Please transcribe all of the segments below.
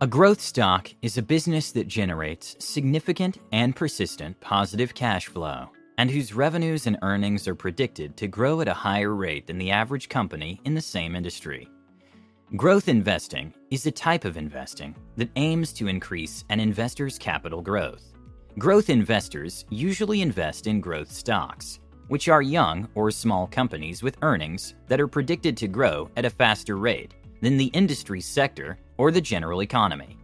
A growth stock is a business that generates significant and persistent positive cash flow and whose revenues and earnings are predicted to grow at a higher rate than the average company in the same industry. Growth investing is a type of investing that aims to increase an investor's capital growth. Growth investors usually invest in growth stocks, which are young or small companies with earnings that are predicted to grow at a faster rate than the industry sector or the general economy.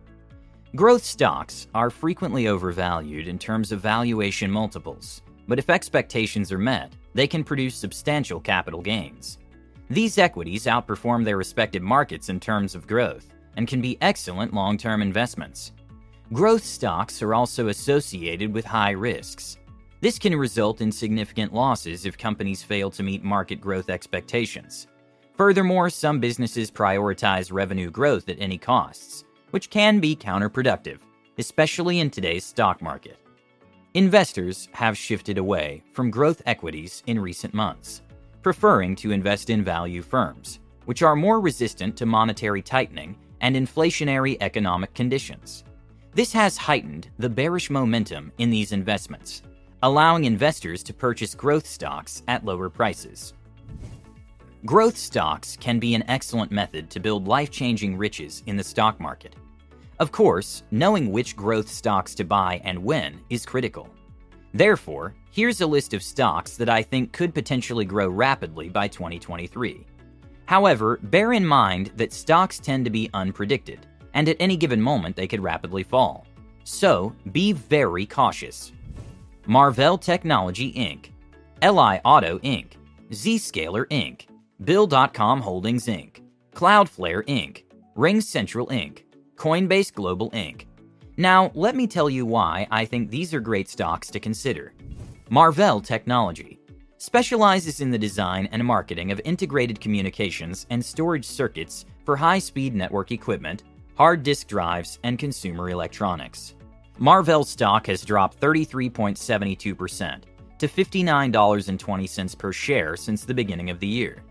Growth stocks are frequently overvalued in terms of valuation multiples, but if expectations are met, they can produce substantial capital gains. These equities outperform their respective markets in terms of growth and can be excellent long term investments. Growth stocks are also associated with high risks. This can result in significant losses if companies fail to meet market growth expectations. Furthermore, some businesses prioritize revenue growth at any costs, which can be counterproductive, especially in today's stock market. Investors have shifted away from growth equities in recent months, preferring to invest in value firms, which are more resistant to monetary tightening and inflationary economic conditions. This has heightened the bearish momentum in these investments, allowing investors to purchase growth stocks at lower prices. Growth stocks can be an excellent method to build life changing riches in the stock market. Of course, knowing which growth stocks to buy and when is critical. Therefore, here's a list of stocks that I think could potentially grow rapidly by 2023. However, bear in mind that stocks tend to be unpredicted, and at any given moment they could rapidly fall. So, be very cautious. Marvell Technology Inc., LI Auto Inc., Zscaler Inc., Bill.com Holdings Inc., Cloudflare Inc., RingCentral Inc., Coinbase Global Inc. Now, let me tell you why I think these are great stocks to consider. Marvell Technology specializes in the design and marketing of integrated communications and storage circuits for high speed network equipment, hard disk drives, and consumer electronics. Marvell stock has dropped 33.72% to $59.20 per share since the beginning of the year.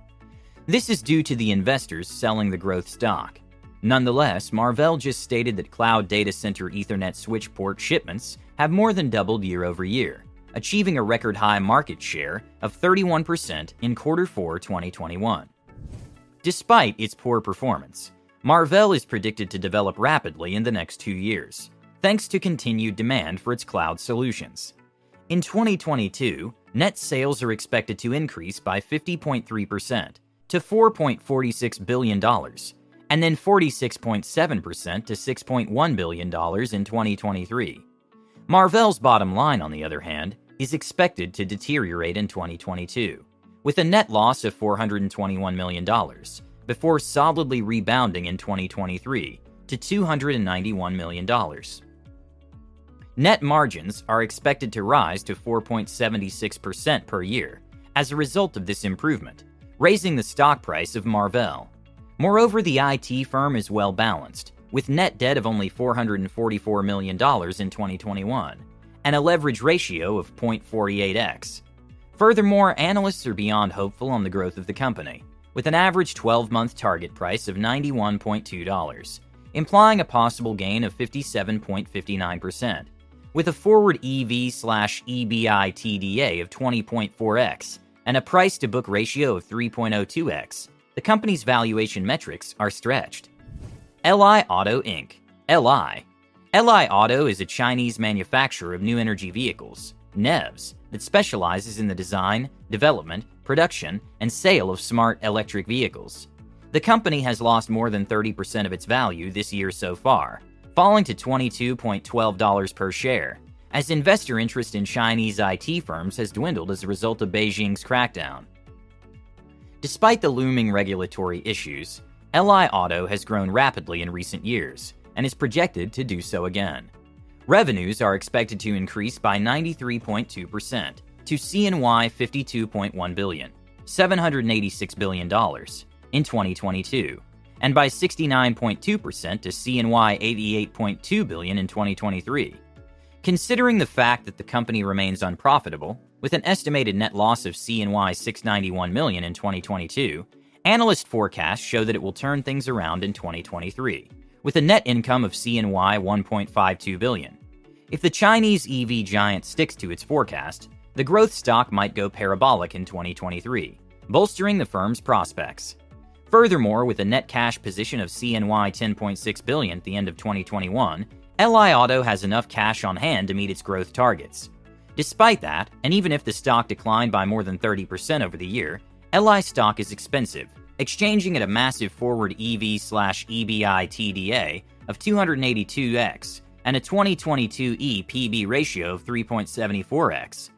This is due to the investors selling the growth stock. Nonetheless, Marvell just stated that cloud data center Ethernet switch port shipments have more than doubled year over year, achieving a record high market share of 31% in quarter 4 2021. Despite its poor performance, Marvell is predicted to develop rapidly in the next 2 years, thanks to continued demand for its cloud solutions. In 2022, net sales are expected to increase by 50.3% to $4.46 billion, and then 46.7% to $6.1 billion in 2023. Marvell's bottom line, on the other hand, is expected to deteriorate in 2022, with a net loss of $421 million, before solidly rebounding in 2023 to $291 million. Net margins are expected to rise to 4.76% per year as a result of this improvement, raising the stock price of Marvell. Moreover, the IT firm is well balanced, with net debt of only $444 million in 2021 and a leverage ratio of 0.48x. Furthermore, analysts are beyond hopeful on the growth of the company, with an average 12 month target price of $91.2, implying a possible gain of 57.59%. With a forward EV slash EBITDA of 20.4x and a price to book ratio of 3.02x, the company's valuation metrics are stretched. LI Auto Inc. LI. LI Auto is a Chinese manufacturer of new energy vehicles, NEVs, that specializes in the design, development, production, and sale of smart electric vehicles. The company has lost more than 30% of its value this year so far, falling to $22.12 per share, as investor interest in Chinese IT firms has dwindled as a result of Beijing's crackdown. Despite the looming regulatory issues, LI Auto has grown rapidly in recent years, and is projected to do so again. Revenues are expected to increase by 93.2% to CNY 52.1 billion, 786 billion dollars in 2022, and by 69.2% to CNY 88.2 billion in 2023. Considering the fact that the company remains unprofitable, with an estimated net loss of CNY 691 million in 2022, analyst forecasts show that it will turn things around in 2023, with a net income of CNY 1.52 billion. If the Chinese EV giant sticks to its forecast, the growth stock might go parabolic in 2023, bolstering the firm's prospects. Furthermore, with a net cash position of CNY 10.6 billion at the end of 2021, LI Auto has enough cash on hand to meet its growth targets. Despite that, and even if the stock declined by more than 30% over the year, LI stock is expensive, exchanging at a massive forward EV slash EBITDA of 282x and a 2022 E PB ratio of 3.74x.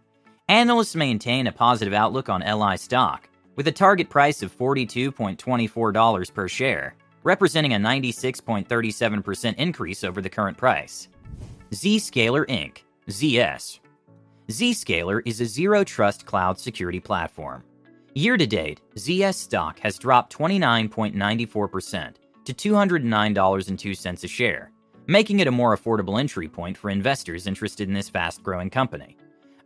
Analysts maintain a positive outlook on LI stock, with a target price of $42.24 per share representing a 96.37% increase over the current price. Zscaler Inc., ZS. Zscaler is a zero trust cloud security platform. Year to date, ZS stock has dropped 29.94% to $209.02 a share, making it a more affordable entry point for investors interested in this fast growing company.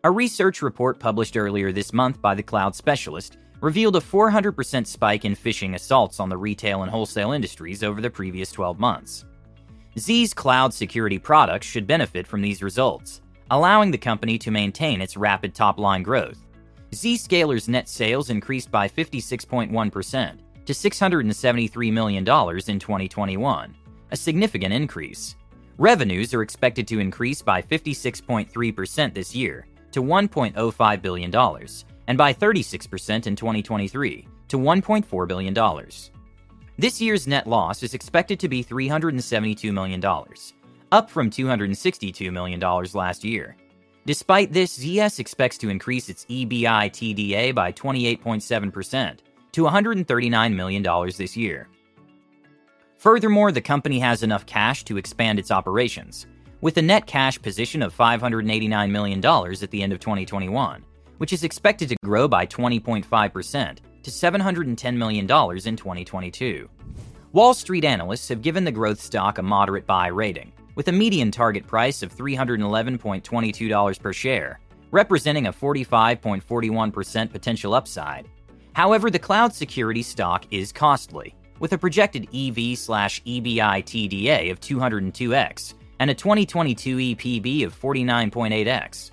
A research report published earlier this month by the cloud specialist revealed a 400% spike in phishing assaults on the retail and wholesale industries over the previous 12 months. Z's cloud security products should benefit from these results, allowing the company to maintain its rapid top line growth. Zscaler's net sales increased by 56.1% to $673 million in 2021, a significant increase. Revenues are expected to increase by 56.3% this year to $1.05 billion, and by 36% in 2023 to $1.4 billion. This year's net loss is expected to be $372 million, up from $262 million last year. Despite this, ZS expects to increase its EBITDA by 28.7% to $139 million this year. Furthermore, the company has enough cash to expand its operations, with a net cash position of $589 million at the end of 2021, which is expected to grow by 20.5% to $710 million in 2022. Wall Street analysts have given the growth stock a moderate buy rating, with a median target price of $311.22 per share, representing a 45.41% potential upside. However, the cloud security stock is costly, with a projected EV slash of 202x and a 2022 EPB of 49.8x.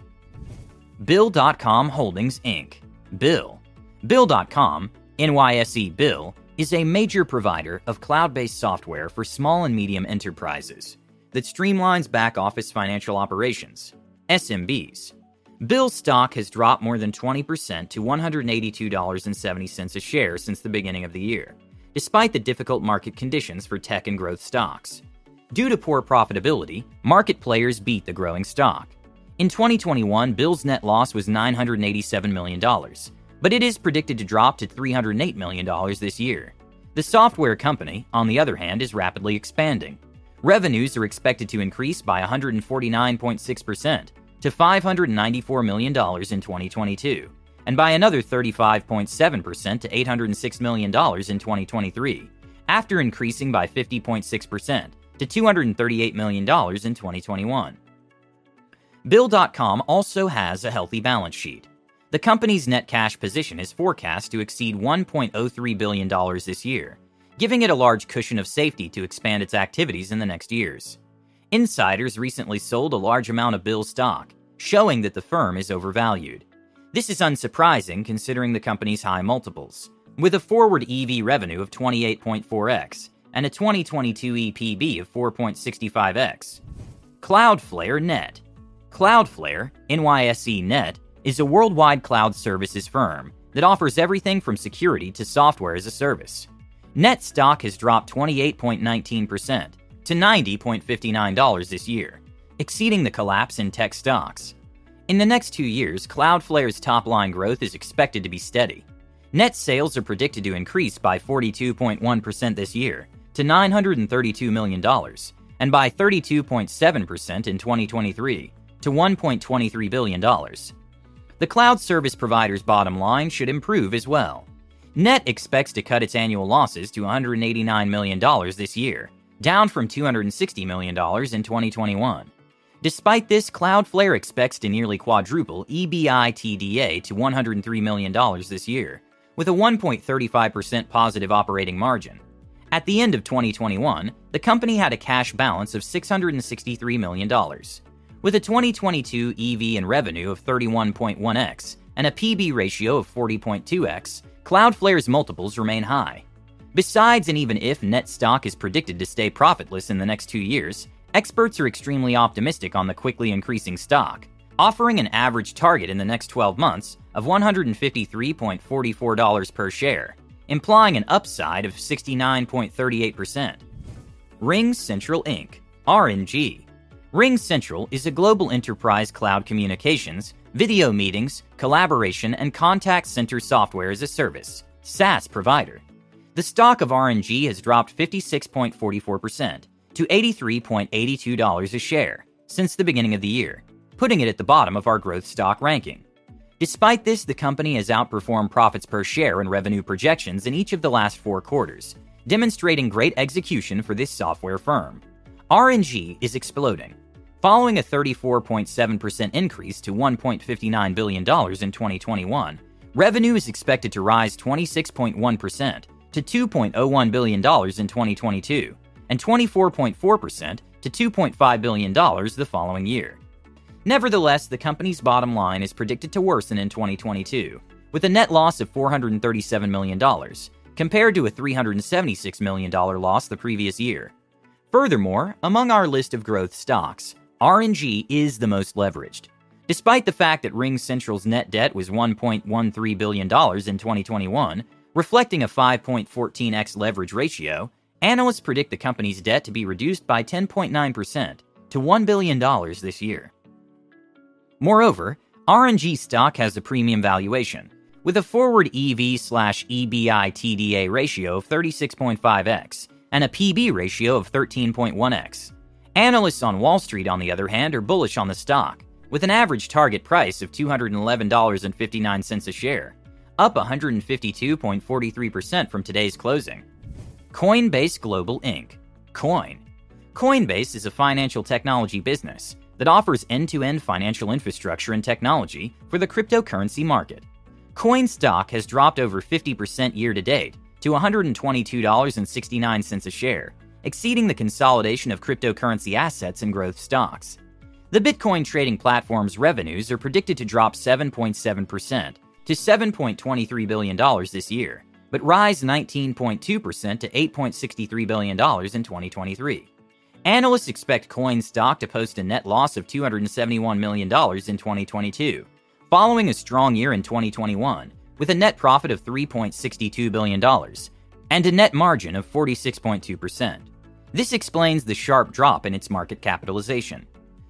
Bill.com Holdings Inc. Bill. Bill.com, NYSE Bill, is a major provider of cloud based software for small and medium enterprises that streamlines back office financial operations, SMBs. Bill's stock has dropped more than 20% to $182.70 a share since the beginning of the year, despite the difficult market conditions for tech and growth stocks. Due to poor profitability, market players beat the growing stock. In 2021, Bill's net loss was $987 million, but it is predicted to drop to $308 million this year. The software company, on the other hand, is rapidly expanding. Revenues are expected to increase by 149.6% to $594 million in 2022, and by another 35.7% to $806 million in 2023, after increasing by 50.6% to $238 million in 2021. Bill.com also has a healthy balance sheet. The company's net cash position is forecast to exceed $1.03 billion this year, giving it a large cushion of safety to expand its activities in the next years. Insiders recently sold a large amount of Bill stock, showing that the firm is overvalued. This is unsurprising considering the company's high multiples, with a forward EV revenue of 28.4x and a 2022 EPB of 4.65x. Cloudflare Net Cloudflare, NYSE Net, is a worldwide cloud services firm that offers everything from security to software as a service. Net stock has dropped 28.19% to $90.59 this year, exceeding the collapse in tech stocks. In the next two years, Cloudflare's top line growth is expected to be steady. Net sales are predicted to increase by 42.1% this year to $932 million, and by 32.7% in 2023 to $1.23 billion. The cloud service provider's bottom line should improve as well. Net expects to cut its annual losses to $189 million this year, down from $260 million in 2021. Despite this, Cloudflare expects to nearly quadruple EBITDA to $103 million this year, with a 1.35% positive operating margin. At the end of 2021, the company had a cash balance of $663 million. With a 2022 EV in revenue of 31.1x and a PB ratio of 40.2x, Cloudflare's multiples remain high. Besides, and even if net stock is predicted to stay profitless in the next two years, experts are extremely optimistic on the quickly increasing stock, offering an average target in the next 12 months of $153.44 per share, implying an upside of 69.38%. RingCentral Inc., RNG. RingCentral is a global enterprise cloud communications, video meetings, collaboration, and contact center software as a service SaaS provider. The stock of RNG has dropped 56.44% to $83.82 a share since the beginning of the year, putting it at the bottom of our growth stock ranking. Despite this, the company has outperformed profits per share and revenue projections in each of the last four quarters, demonstrating great execution for this software firm. RNG is exploding. Following a 34.7% increase to $1.59 billion in 2021, revenue is expected to rise 26.1% to $2.01 billion in 2022 and 24.4% to $2.5 billion the following year. Nevertheless, the company's bottom line is predicted to worsen in 2022, with a net loss of $437 million, compared to a $376 million loss the previous year. Furthermore, among our list of growth stocks, RNG is the most leveraged. Despite the fact that RingCentral's net debt was $1.13 billion in 2021, reflecting a 5.14x leverage ratio, analysts predict the company's debt to be reduced by 10.9% to $1 billion this year. Moreover, RNG stock has a premium valuation, with a forward EV slash ratio of 36.5x and a PB ratio of 13.1x. Analysts on Wall Street, on the other hand, are bullish on the stock, with an average target price of $211.59 a share, up 152.43% from today's closing. Coinbase Global Inc. Coin. Coinbase is a financial technology business that offers end to end financial infrastructure and technology for the cryptocurrency market. Coin stock has dropped over 50% year to date to $122.69 a share, exceeding the consolidation of cryptocurrency assets and growth stocks. The Bitcoin trading platform's revenues are predicted to drop 7.7% to $7.23 billion this year, but rise 19.2% to $8.63 billion in 2023. Analysts expect Coin stock to post a net loss of $271 million in 2022, following a strong year in 2021, with a net profit of $3.62 billion and a net margin of 46.2%. This explains the sharp drop in its market capitalization.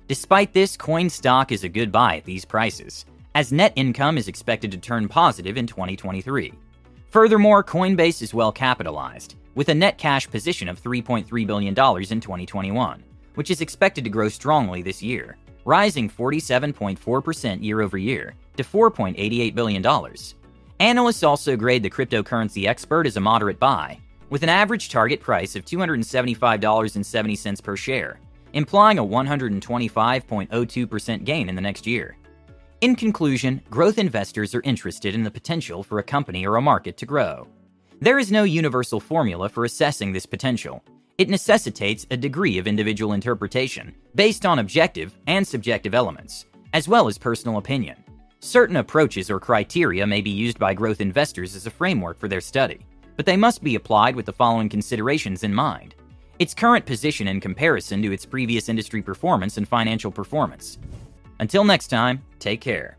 Despite this, Coin stock is a good buy at these prices as net income is expected to turn positive in 2023. Furthermore, Coinbase is well capitalized, with a net cash position of $3.3 billion in 2021, which is expected to grow strongly this year, rising 47.4% year over year to $4.88 billion. Analysts also grade the cryptocurrency expert as a moderate buy, with an average target price of $275.70 per share, implying a 125.02% gain in the next year. In conclusion, growth investors are interested in the potential for a company or a market to grow. There is no universal formula for assessing this potential. It necessitates a degree of individual interpretation based on objective and subjective elements, as well as personal opinion. Certain approaches or criteria may be used by growth investors as a framework for their study, but they must be applied with the following considerations in mind its current position in comparison to its previous industry performance and financial performance, until next time, take care.